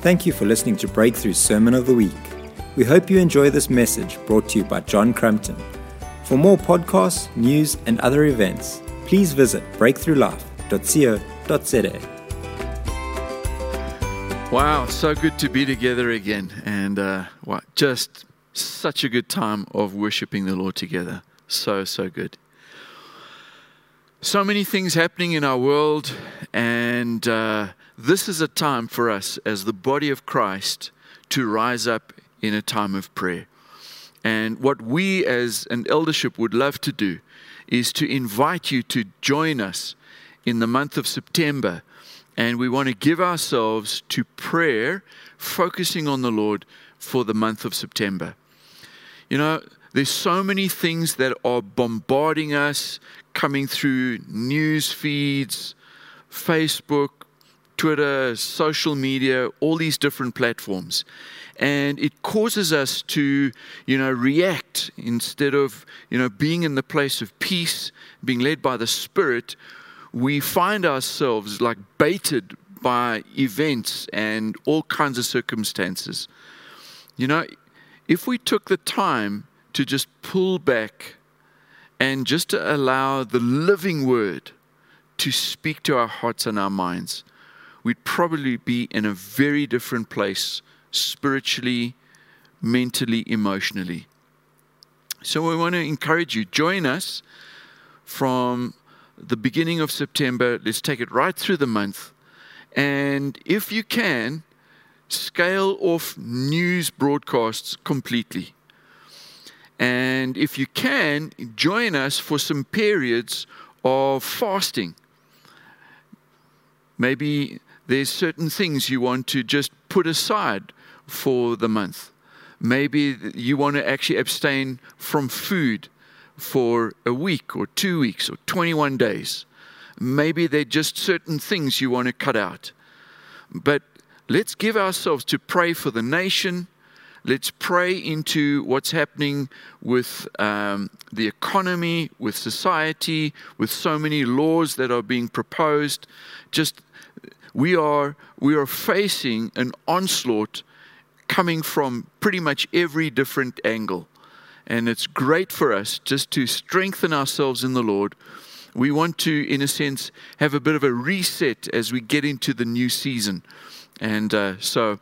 Thank you for listening to Breakthru Sermon of the Week. We hope you enjoy this message brought to you by John Crumpton. For more podcasts, news, and other events, please visit breakthrulife.co.za. Wow, so good to be together again, and uh, wow, just such a good time of worshiping the Lord together. So, so good. So many things happening in our world, and uh, this is a time for us as the body of Christ to rise up in a time of prayer. And what we as an eldership would love to do is to invite you to join us in the month of September. And we want to give ourselves to prayer, focusing on the Lord for the month of September. You know, there's so many things that are bombarding us coming through news feeds, Facebook, Twitter, social media, all these different platforms. And it causes us to, you know, react instead of, you know, being in the place of peace, being led by the Spirit. We find ourselves like baited by events and all kinds of circumstances. You know, if we took the time to just pull back and just to allow the living word to speak to our hearts and our minds, we'd probably be in a very different place spiritually, mentally, emotionally. So we want to encourage you, join us from the beginning of September. Let's take it right through the month. And if you can, scale off news broadcasts completely. And if you can, join us for some periods of fasting. Maybe there's certain things you want to just put aside for the month. Maybe you want to actually abstain from food for a week or two weeks or 21 days. Maybe there are just certain things you want to cut out. But let's give ourselves to pray for the nation. Let's pray into what's happening with um, the economy, with society, with so many laws that are being proposed. Just we are, we are facing an onslaught coming from pretty much every different angle. And it's great for us just to strengthen ourselves in the Lord. We want to, in a sense, have a bit of a reset as we get into the new season. And uh, so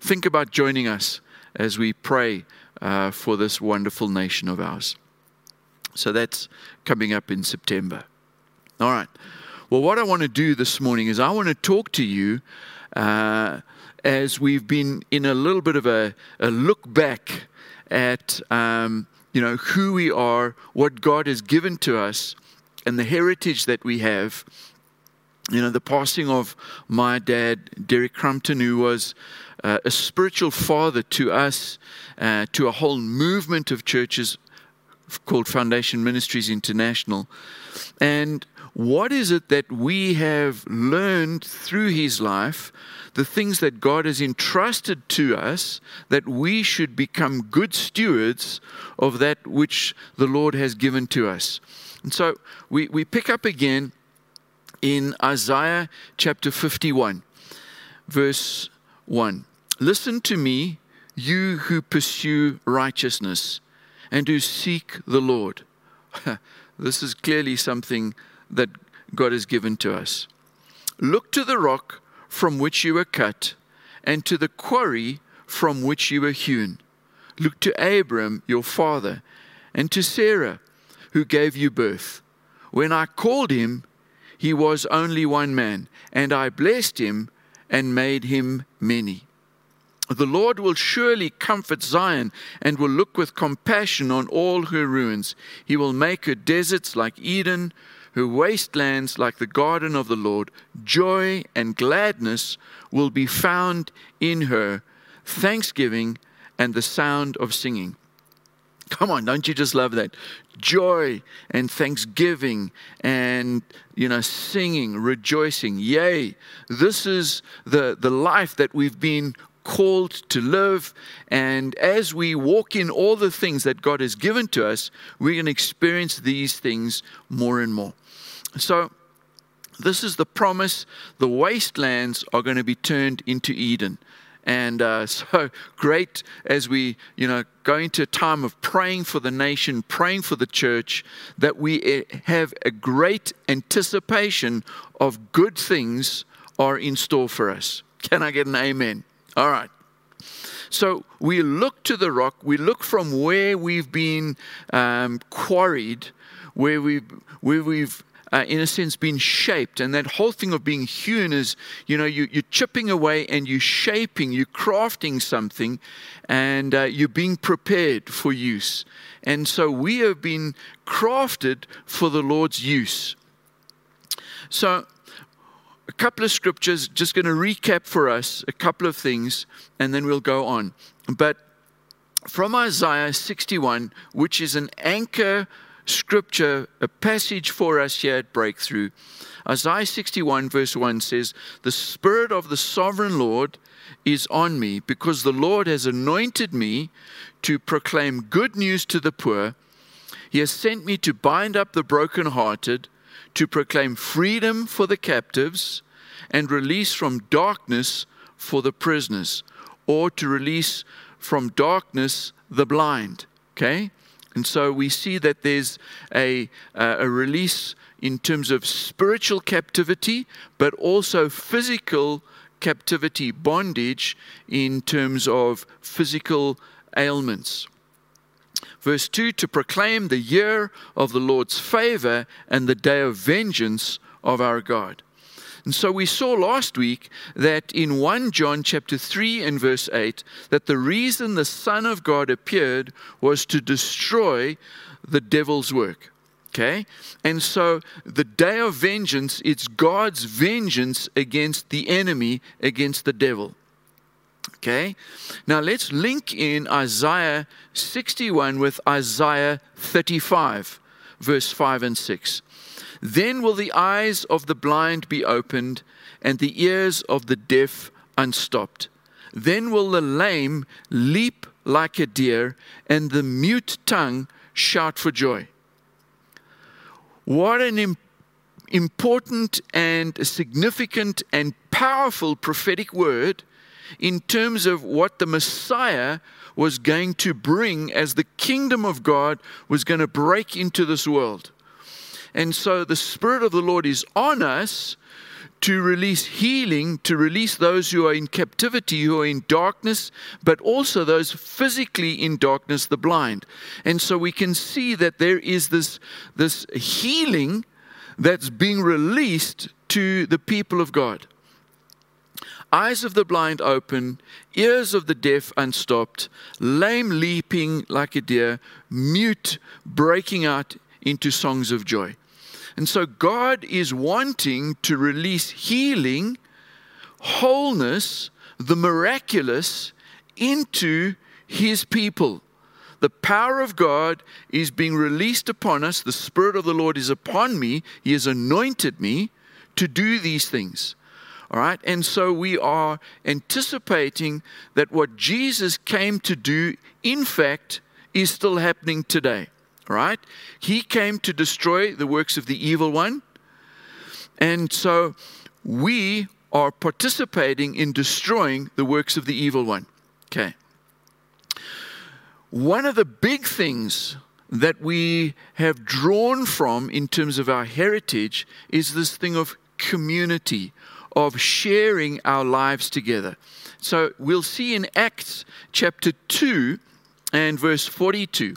think about joining us as we pray uh, for this wonderful nation of ours. So that's coming up in September. All right. Well, what I want to do this morning is I want to talk to you uh, as we've been in a little bit of a, a look back at um, you know who we are, what God has given to us, and the heritage that we have. You know, the passing of my dad, Derek Crumpton, who was uh, a spiritual father to us, uh, to a whole movement of churches called Foundation Ministries International. And what is it that we have learned through his life, the things that God has entrusted to us, that we should become good stewards of that which the Lord has given to us. And so we, we pick up again in Isaiah chapter 51, verse 1. Listen to me, you who pursue righteousness and who seek the Lord. this is clearly something that God has given to us. Look to the rock from which you were cut, and to the quarry from which you were hewn. Look to Abram, your father, and to Sarah, who gave you birth. When I called him, he was only one man, and I blessed him and made him many. The Lord will surely comfort Zion and will look with compassion on all her ruins. He will make her deserts like Eden, her wastelands like the garden of the Lord. Joy and gladness will be found in her, thanksgiving and the sound of singing. Come on, don't you just love that? Joy and thanksgiving and, you know, singing, rejoicing. Yay. This is the, the life that we've been called to live. And as we walk in all the things that God has given to us, we're going to experience these things more and more. So this is the promise the wastelands are going to be turned into Eden. And uh, so great as we, you know, go into a time of praying for the nation, praying for the church, that we eh, have a great anticipation of good things are in store for us. Can I get an amen? All right. So we look to the rock, we look from where we've been um, quarried, where we've, where we've uh, in a sense, been shaped. And that whole thing of being hewn is, you know, you, you're chipping away and you're shaping, you're crafting something, and uh, you're being prepared for use. And so we have been crafted for the Lord's use. So, a couple of scriptures, just going to recap for us a couple of things, and then we'll go on. But from Isaiah 61, which is an anchor scripture, a passage for us here at Breakthru. Isaiah 61, verse 1 says, The Spirit of the sovereign Lord is on me, because the Lord has anointed me to proclaim good news to the poor. He has sent me to bind up the brokenhearted, to proclaim freedom for the captives, and release from darkness for the prisoners, or to release from darkness the blind. Okay? And so we see that there's a, uh, a release in terms of spiritual captivity, but also physical captivity, bondage in terms of physical ailments. Verse 2 to proclaim the year of the Lord's favor and the day of vengeance of our God. And so we saw last week that in 1 John chapter 3 and verse 8 that the reason the Son of God appeared was to destroy the devil's work. Okay? And so the day of vengeance, it's God's vengeance against the enemy, against the devil. Okay? Now let's link in Isaiah 61 with Isaiah 35, verse 5 and 6. Then will the eyes of the blind be opened, and the ears of the deaf unstopped. Then will the lame leap like a deer, and the mute tongue shout for joy. What an Im- important and significant and powerful prophetic word in terms of what the Messiah was going to bring as the kingdom of God was going to break into this world. And so the Spirit of the Lord is on us to release healing, to release those who are in captivity, who are in darkness, but also those physically in darkness, the blind. And so we can see that there is this, this healing that's being released to the people of God. Eyes of the blind open, ears of the deaf unstopped, lame leaping like a deer, mute breaking out into songs of joy. And so God is wanting to release healing, wholeness, the miraculous into his people. The power of God is being released upon us. The Spirit of the Lord is upon me. He has anointed me to do these things. All right. And so we are anticipating that what Jesus came to do, in fact, is still happening today right? He came to destroy the works of the evil one. And so we are participating in destroying the works of the evil one. Okay. One of the big things that we have drawn from in terms of our heritage is this thing of community, of sharing our lives together. So we'll see in Acts chapter 2 and verse 42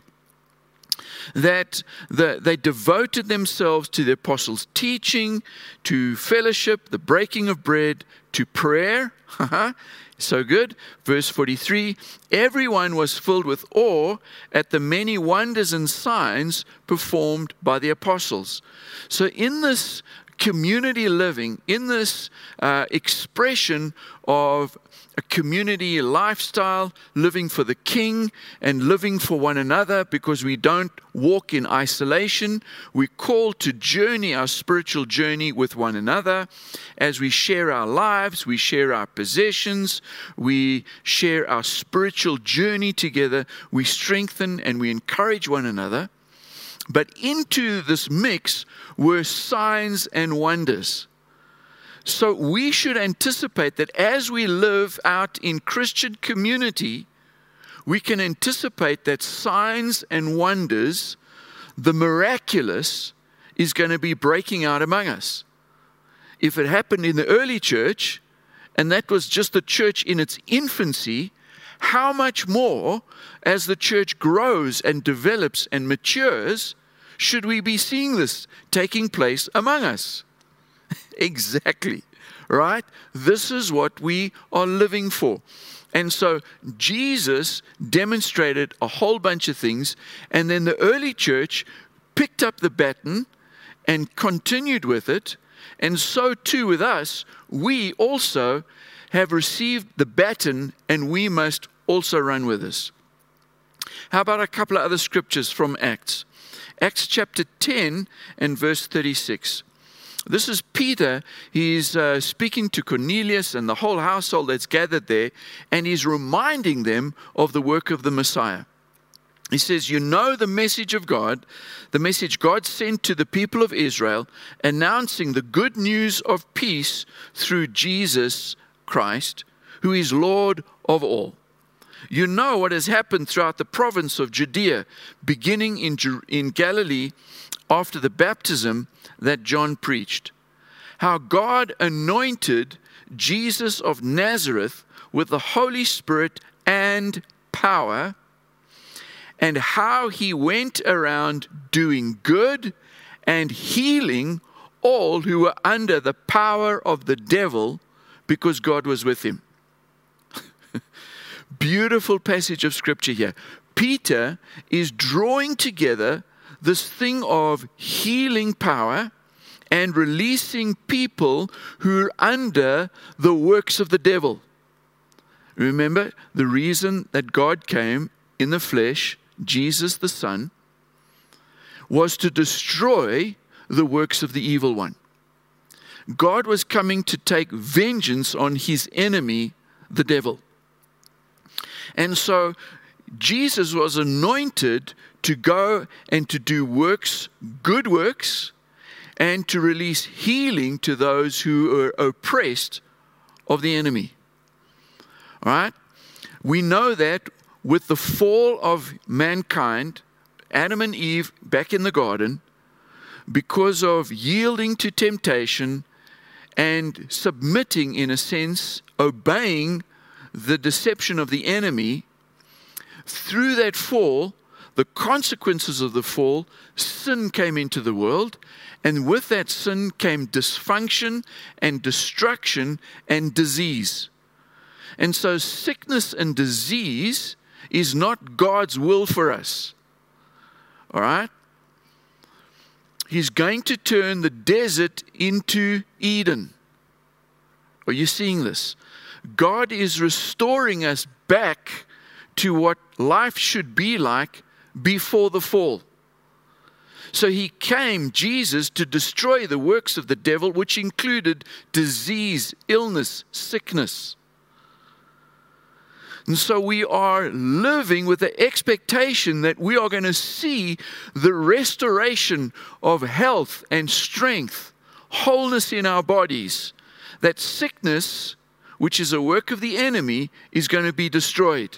that the, they devoted themselves to the apostles' teaching, to fellowship, the breaking of bread, to prayer. so good. Verse 43 Everyone was filled with awe at the many wonders and signs performed by the apostles. So, in this community living, in this uh, expression of a community lifestyle, living for the King and living for one another because we don't walk in isolation. We're called to journey our spiritual journey with one another. As we share our lives, we share our possessions, we share our spiritual journey together, we strengthen and we encourage one another. But into this mix were signs and wonders. So we should anticipate that as we live out in Christian community, we can anticipate that signs and wonders, the miraculous, is going to be breaking out among us. If it happened in the early church, and that was just the church in its infancy, how much more as the church grows and develops and matures should we be seeing this taking place among us? exactly, right? This is what we are living for. And so Jesus demonstrated a whole bunch of things, and then the early church picked up the baton and continued with it. And so too with us, we also have received the baton and we must also run with this. How about a couple of other scriptures from Acts? Acts chapter 10 and verse 36. This is Peter. He's uh, speaking to Cornelius and the whole household that's gathered there, and he's reminding them of the work of the Messiah. He says, You know the message of God, the message God sent to the people of Israel, announcing the good news of peace through Jesus Christ, who is Lord of all. You know what has happened throughout the province of Judea, beginning in, in Galilee after the baptism that John preached. How God anointed Jesus of Nazareth with the Holy Spirit and power, and how he went around doing good and healing all who were under the power of the devil because God was with him. Beautiful passage of scripture here. Peter is drawing together this thing of healing power and releasing people who are under the works of the devil. Remember the reason that God came in the flesh, Jesus the Son, was to destroy the works of the evil one. God was coming to take vengeance on his enemy, the devil. And so Jesus was anointed to go and to do works, good works, and to release healing to those who are oppressed of the enemy. All right? We know that with the fall of mankind, Adam and Eve back in the garden, because of yielding to temptation and submitting, in a sense, obeying the deception of the enemy, through that fall, the consequences of the fall, sin came into the world, and with that sin came dysfunction and destruction and disease. And so, sickness and disease is not God's will for us. All right? He's going to turn the desert into Eden. Are you seeing this? God is restoring us back to what life should be like before the fall. So he came, Jesus, to destroy the works of the devil, which included disease, illness, sickness. And so we are living with the expectation that we are going to see the restoration of health and strength, wholeness in our bodies, that sickness, which is a work of the enemy, is going to be destroyed.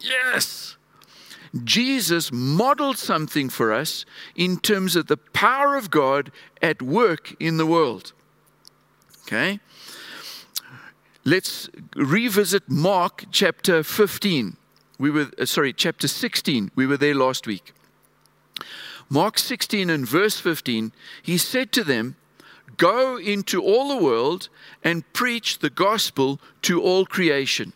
Yes! Jesus modeled something for us in terms of the power of God at work in the world. Okay? Let's revisit Mark chapter 15. We were, uh, sorry, chapter 16. We were there last week. Mark 16 and verse 15, he said to them, Go into all the world and preach the gospel to all creation.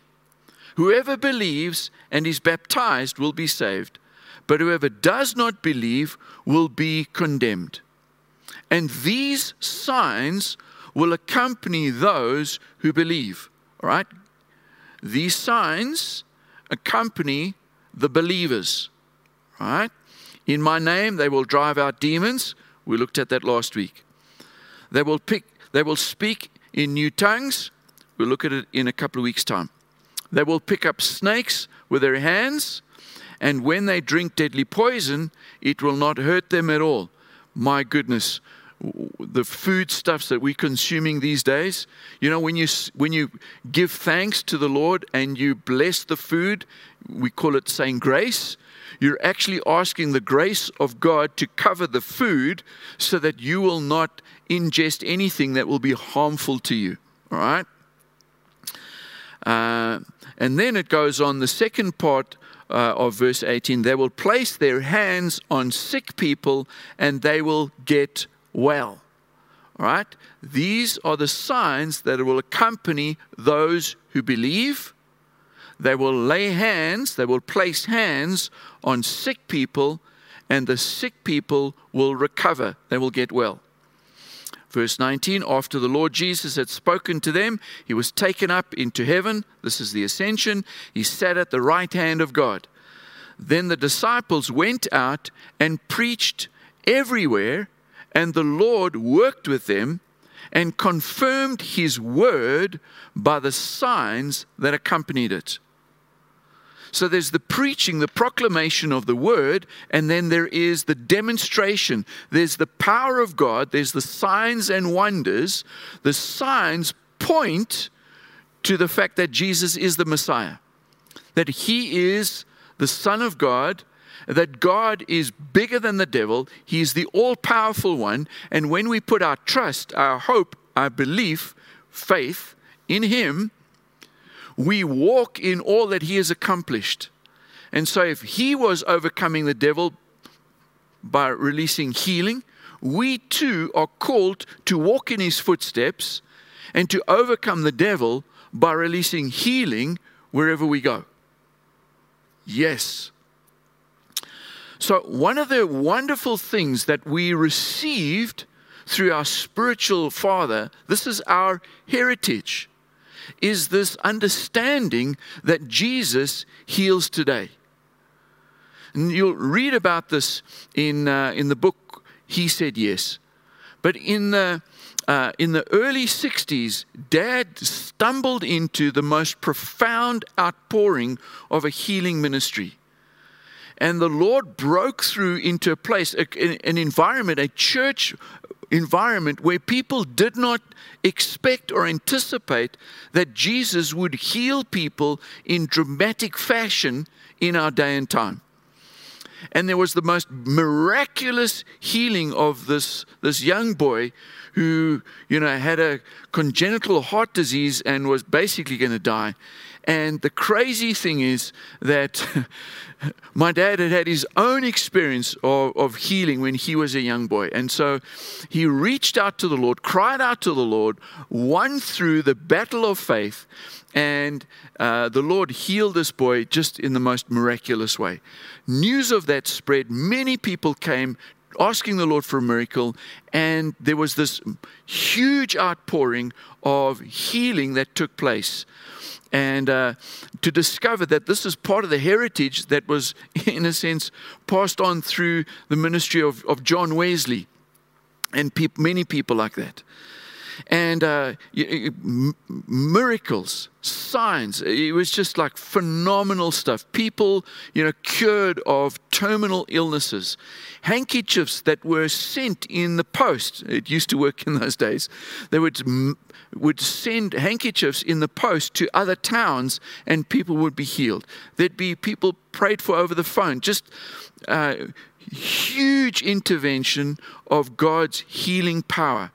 Whoever believes and is baptized will be saved, but whoever does not believe will be condemned. And these signs will accompany those who believe. All right? These signs accompany the believers. All right? In my name, they will drive out demons. We looked at that last week. They will pick, they will speak in new tongues. We'll look at it in a couple of weeks' time. They will pick up snakes with their hands, and when they drink deadly poison, it will not hurt them at all. My goodness, the foodstuffs that we're consuming these days. You know, when you when you give thanks to the Lord and you bless the food, we call it saying grace. You're actually asking the grace of God to cover the food so that you will not ingest anything that will be harmful to you. All right? Uh, and then it goes on the second part uh, of verse 18 they will place their hands on sick people and they will get well. All right? These are the signs that will accompany those who believe. They will lay hands, they will place hands on sick people, and the sick people will recover. They will get well. Verse 19 After the Lord Jesus had spoken to them, he was taken up into heaven. This is the ascension. He sat at the right hand of God. Then the disciples went out and preached everywhere, and the Lord worked with them and confirmed his word by the signs that accompanied it. So there's the preaching, the proclamation of the word, and then there is the demonstration. There's the power of God, there's the signs and wonders. The signs point to the fact that Jesus is the Messiah, that he is the Son of God, that God is bigger than the devil, he is the all powerful one. And when we put our trust, our hope, our belief, faith in him, we walk in all that He has accomplished. And so, if He was overcoming the devil by releasing healing, we too are called to walk in His footsteps and to overcome the devil by releasing healing wherever we go. Yes. So, one of the wonderful things that we received through our spiritual father, this is our heritage is this understanding that Jesus heals today. And you'll read about this in, uh, in the book, He Said Yes. But in the, uh, in the early 60s, Dad stumbled into the most profound outpouring of a healing ministry. And the Lord broke through into a place, an environment, a church environment where people did not expect or anticipate that Jesus would heal people in dramatic fashion in our day and time. And there was the most miraculous healing of this, this young boy who, you know, had a congenital heart disease and was basically going to die. And the crazy thing is that my dad had had his own experience of, of healing when he was a young boy. And so he reached out to the Lord, cried out to the Lord, won through the battle of faith, and uh, the Lord healed this boy just in the most miraculous way. News of that spread. Many people came asking the Lord for a miracle, and there was this huge outpouring of healing that took place. And uh, to discover that this is part of the heritage that was, in a sense, passed on through the ministry of, of John Wesley and pe- many people like that and uh, miracles, signs. It was just like phenomenal stuff. People, you know, cured of terminal illnesses. Handkerchiefs that were sent in the post. It used to work in those days. They would would send handkerchiefs in the post to other towns, and people would be healed. There'd be people prayed for over the phone. Just uh, huge intervention of God's healing power.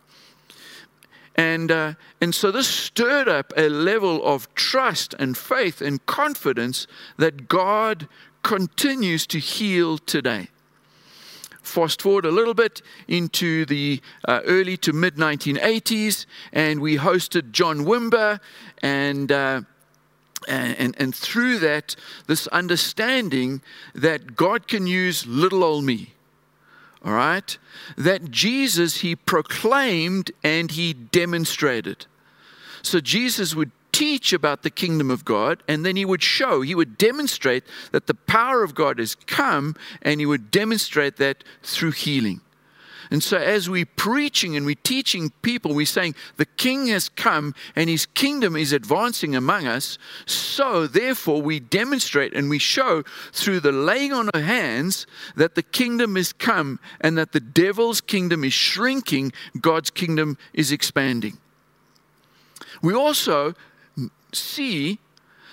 And, uh, and so this stirred up a level of trust and faith and confidence that God continues to heal today. Fast forward a little bit into the uh, early to mid 1980s, and we hosted John Wimber, and, uh, and, and through that, this understanding that God can use little old me all right, that Jesus he proclaimed and he demonstrated. So Jesus would teach about the kingdom of God and then he would show, he would demonstrate that the power of God has come and he would demonstrate that through healing. And so, as we're preaching and we're teaching people, we're saying the king has come and his kingdom is advancing among us. So, therefore, we demonstrate and we show through the laying on of hands that the kingdom is come and that the devil's kingdom is shrinking, God's kingdom is expanding. We also see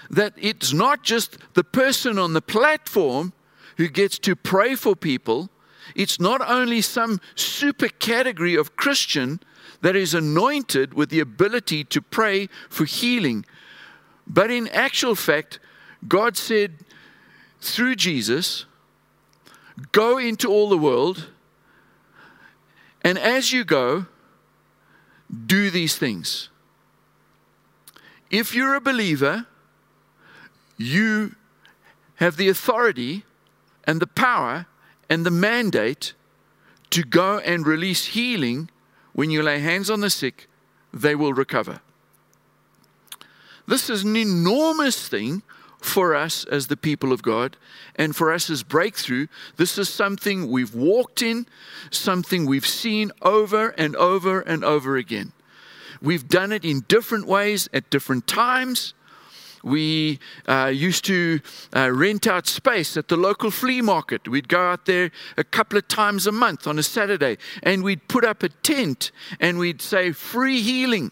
that it's not just the person on the platform who gets to pray for people it's not only some super category of Christian that is anointed with the ability to pray for healing, but in actual fact, God said through Jesus, Go into all the world, and as you go, do these things. If you're a believer, you have the authority and the power and the mandate to go and release healing when you lay hands on the sick, they will recover. This is an enormous thing for us as the people of God and for us as Breakthru. This is something we've walked in, something we've seen over and over and over again. We've done it in different ways at different times. We uh, used to uh, rent out space at the local flea market. We'd go out there a couple of times a month on a Saturday and we'd put up a tent and we'd say free healing.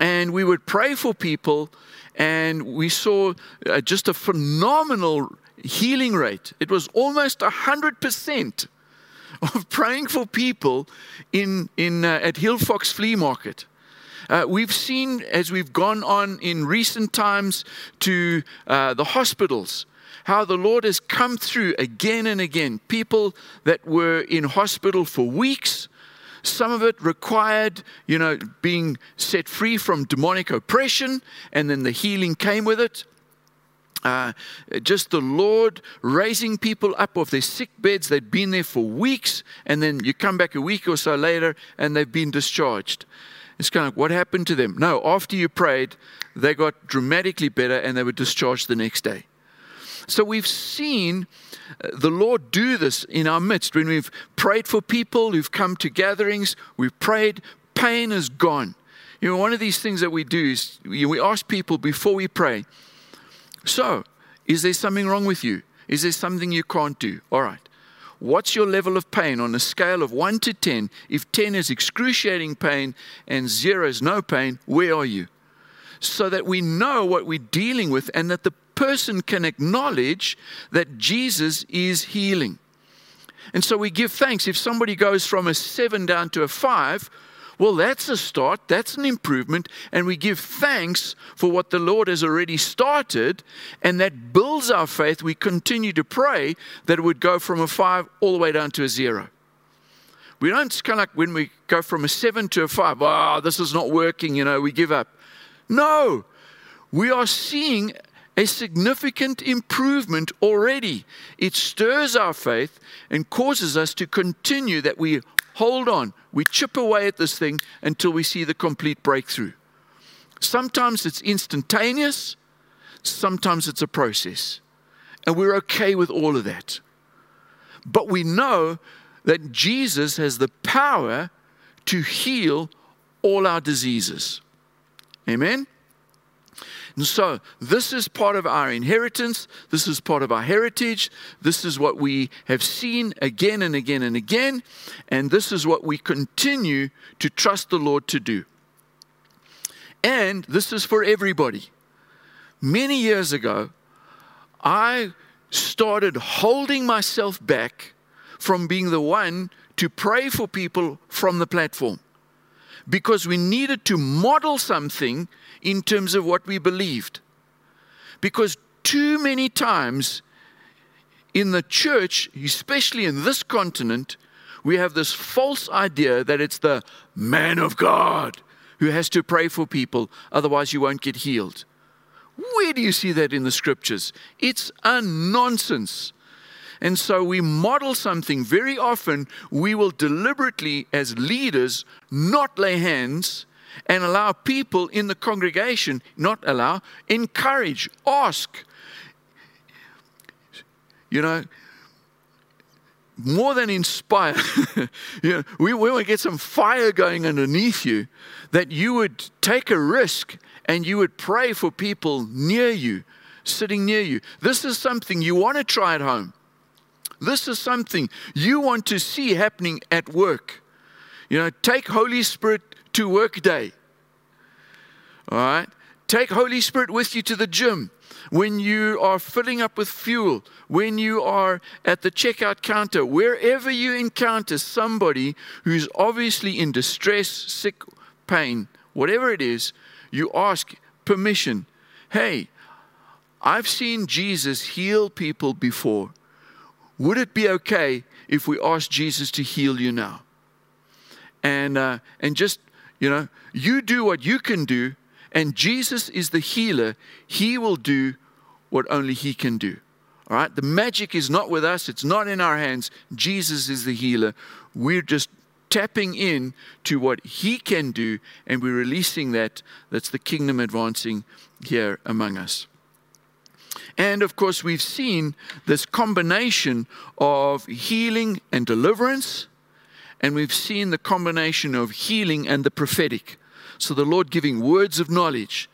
And we would pray for people, and we saw uh, just a phenomenal healing rate. It was almost 100% of praying for people in, in, uh, at Hillfox Flea Market. Uh, we've seen as we've gone on in recent times to uh, the hospitals how the Lord has come through again and again. People that were in hospital for weeks, some of it required, you know, being set free from demonic oppression, and then the healing came with it. Uh, just the Lord raising people up off their sick beds. They'd been there for weeks, and then you come back a week or so later, and they've been discharged. It's kind of what happened to them? No, after you prayed, they got dramatically better and they were discharged the next day. So we've seen uh, the Lord do this in our midst. When we've prayed for people who've come to gatherings, we've prayed, pain is gone. You know, one of these things that we do is we ask people before we pray, So, is there something wrong with you? Is there something you can't do? All right. What's your level of pain on a scale of 1 to 10? If 10 is excruciating pain and 0 is no pain, where are you? So that we know what we're dealing with and that the person can acknowledge that Jesus is healing. And so we give thanks. If somebody goes from a 7 down to a 5, well, that's a start, that's an improvement, and we give thanks for what the Lord has already started, and that builds our faith. We continue to pray that it would go from a five all the way down to a zero. We don't kind of like when we go from a seven to a five, five, oh, this is not working, you know, we give up. No, we are seeing a significant improvement already. It stirs our faith and causes us to continue that we hold on. We chip away at this thing until we see the complete breakthrough. Sometimes it's instantaneous, sometimes it's a process. And we're okay with all of that. But we know that Jesus has the power to heal all our diseases. Amen? And so, this is part of our inheritance. This is part of our heritage. This is what we have seen again and again and again. And this is what we continue to trust the Lord to do. And this is for everybody. Many years ago, I started holding myself back from being the one to pray for people from the platform because we needed to model something in terms of what we believed. Because too many times in the church, especially in this continent, we have this false idea that it's the man of God who has to pray for people, otherwise, you won't get healed. Where do you see that in the scriptures? It's a nonsense. And so we model something. Very often, we will deliberately, as leaders, not lay hands and allow people in the congregation, not allow, encourage, ask. You know, more than inspire, you know, we, we want to get some fire going underneath you, that you would take a risk and you would pray for people near you, sitting near you. This is something you want to try at home. This is something you want to see happening at work. You know, take Holy Spirit to work day. All right? Take Holy Spirit with you to the gym when you are filling up with fuel, when you are at the checkout counter, wherever you encounter somebody who's obviously in distress, sick, pain, whatever it is, you ask permission. Hey, I've seen Jesus heal people before. Would it be okay if we ask Jesus to heal you now? And, uh, and just, you know, you do what you can do, and Jesus is the healer. He will do what only He can do. All right? The magic is not with us, it's not in our hands. Jesus is the healer. We're just tapping in to what He can do, and we're releasing that. That's the kingdom advancing here among us. And of course, we've seen this combination of healing and deliverance, and we've seen the combination of healing and the prophetic. So the Lord giving words of knowledge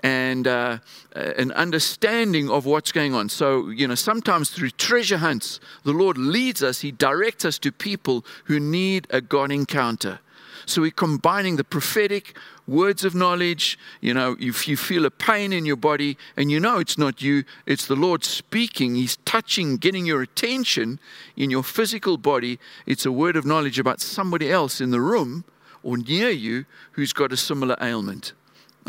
and uh, an understanding of what's going on. So, you know, sometimes through treasure hunts, the Lord leads us, He directs us to people who need a God encounter. So we're combining the prophetic words of knowledge. You know, if you feel a pain in your body and you know it's not you, it's the Lord speaking. He's touching, getting your attention in your physical body. It's a word of knowledge about somebody else in the room or near you who's got a similar ailment.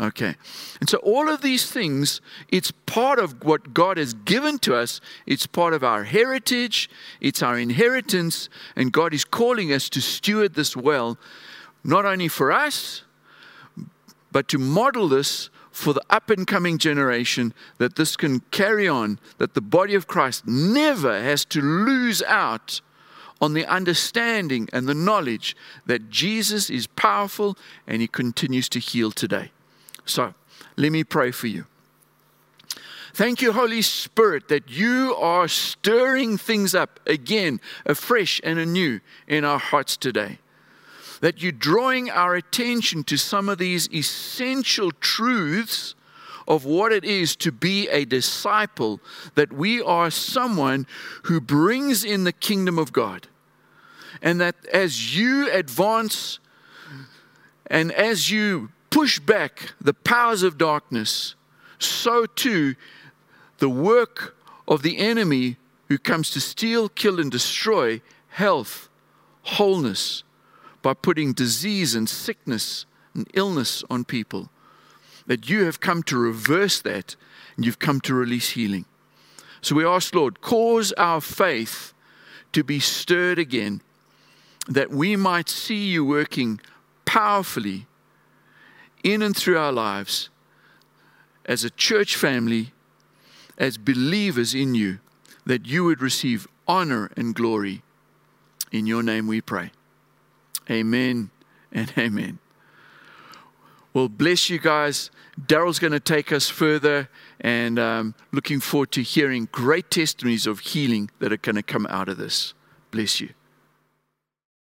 Okay. And so all of these things, it's part of what God has given to us. It's part of our heritage, it's our inheritance, and God is calling us to steward this well, not only for us, but to model this for the up and coming generation that this can carry on, that the body of Christ never has to lose out on the understanding and the knowledge that Jesus is powerful and he continues to heal today. So, let me pray for you. Thank you, Holy Spirit, that you are stirring things up again, afresh and anew in our hearts today. That you're drawing our attention to some of these essential truths of what it is to be a disciple, that we are someone who brings in the kingdom of God. And that as you advance and as you push back the powers of darkness, so too the work of the enemy who comes to steal, kill, and destroy health, wholeness, by putting disease and sickness and illness on people. That you have come to reverse that and you've come to release healing. So we ask, Lord, cause our faith to be stirred again, that we might see you working powerfully in and through our lives as a church family, as believers in you, that you would receive honor and glory. In your name we pray. Amen and amen. Well, bless you guys. Daryl's going to take us further, and um, looking forward to hearing great testimonies of healing that are going to come out of this. Bless you.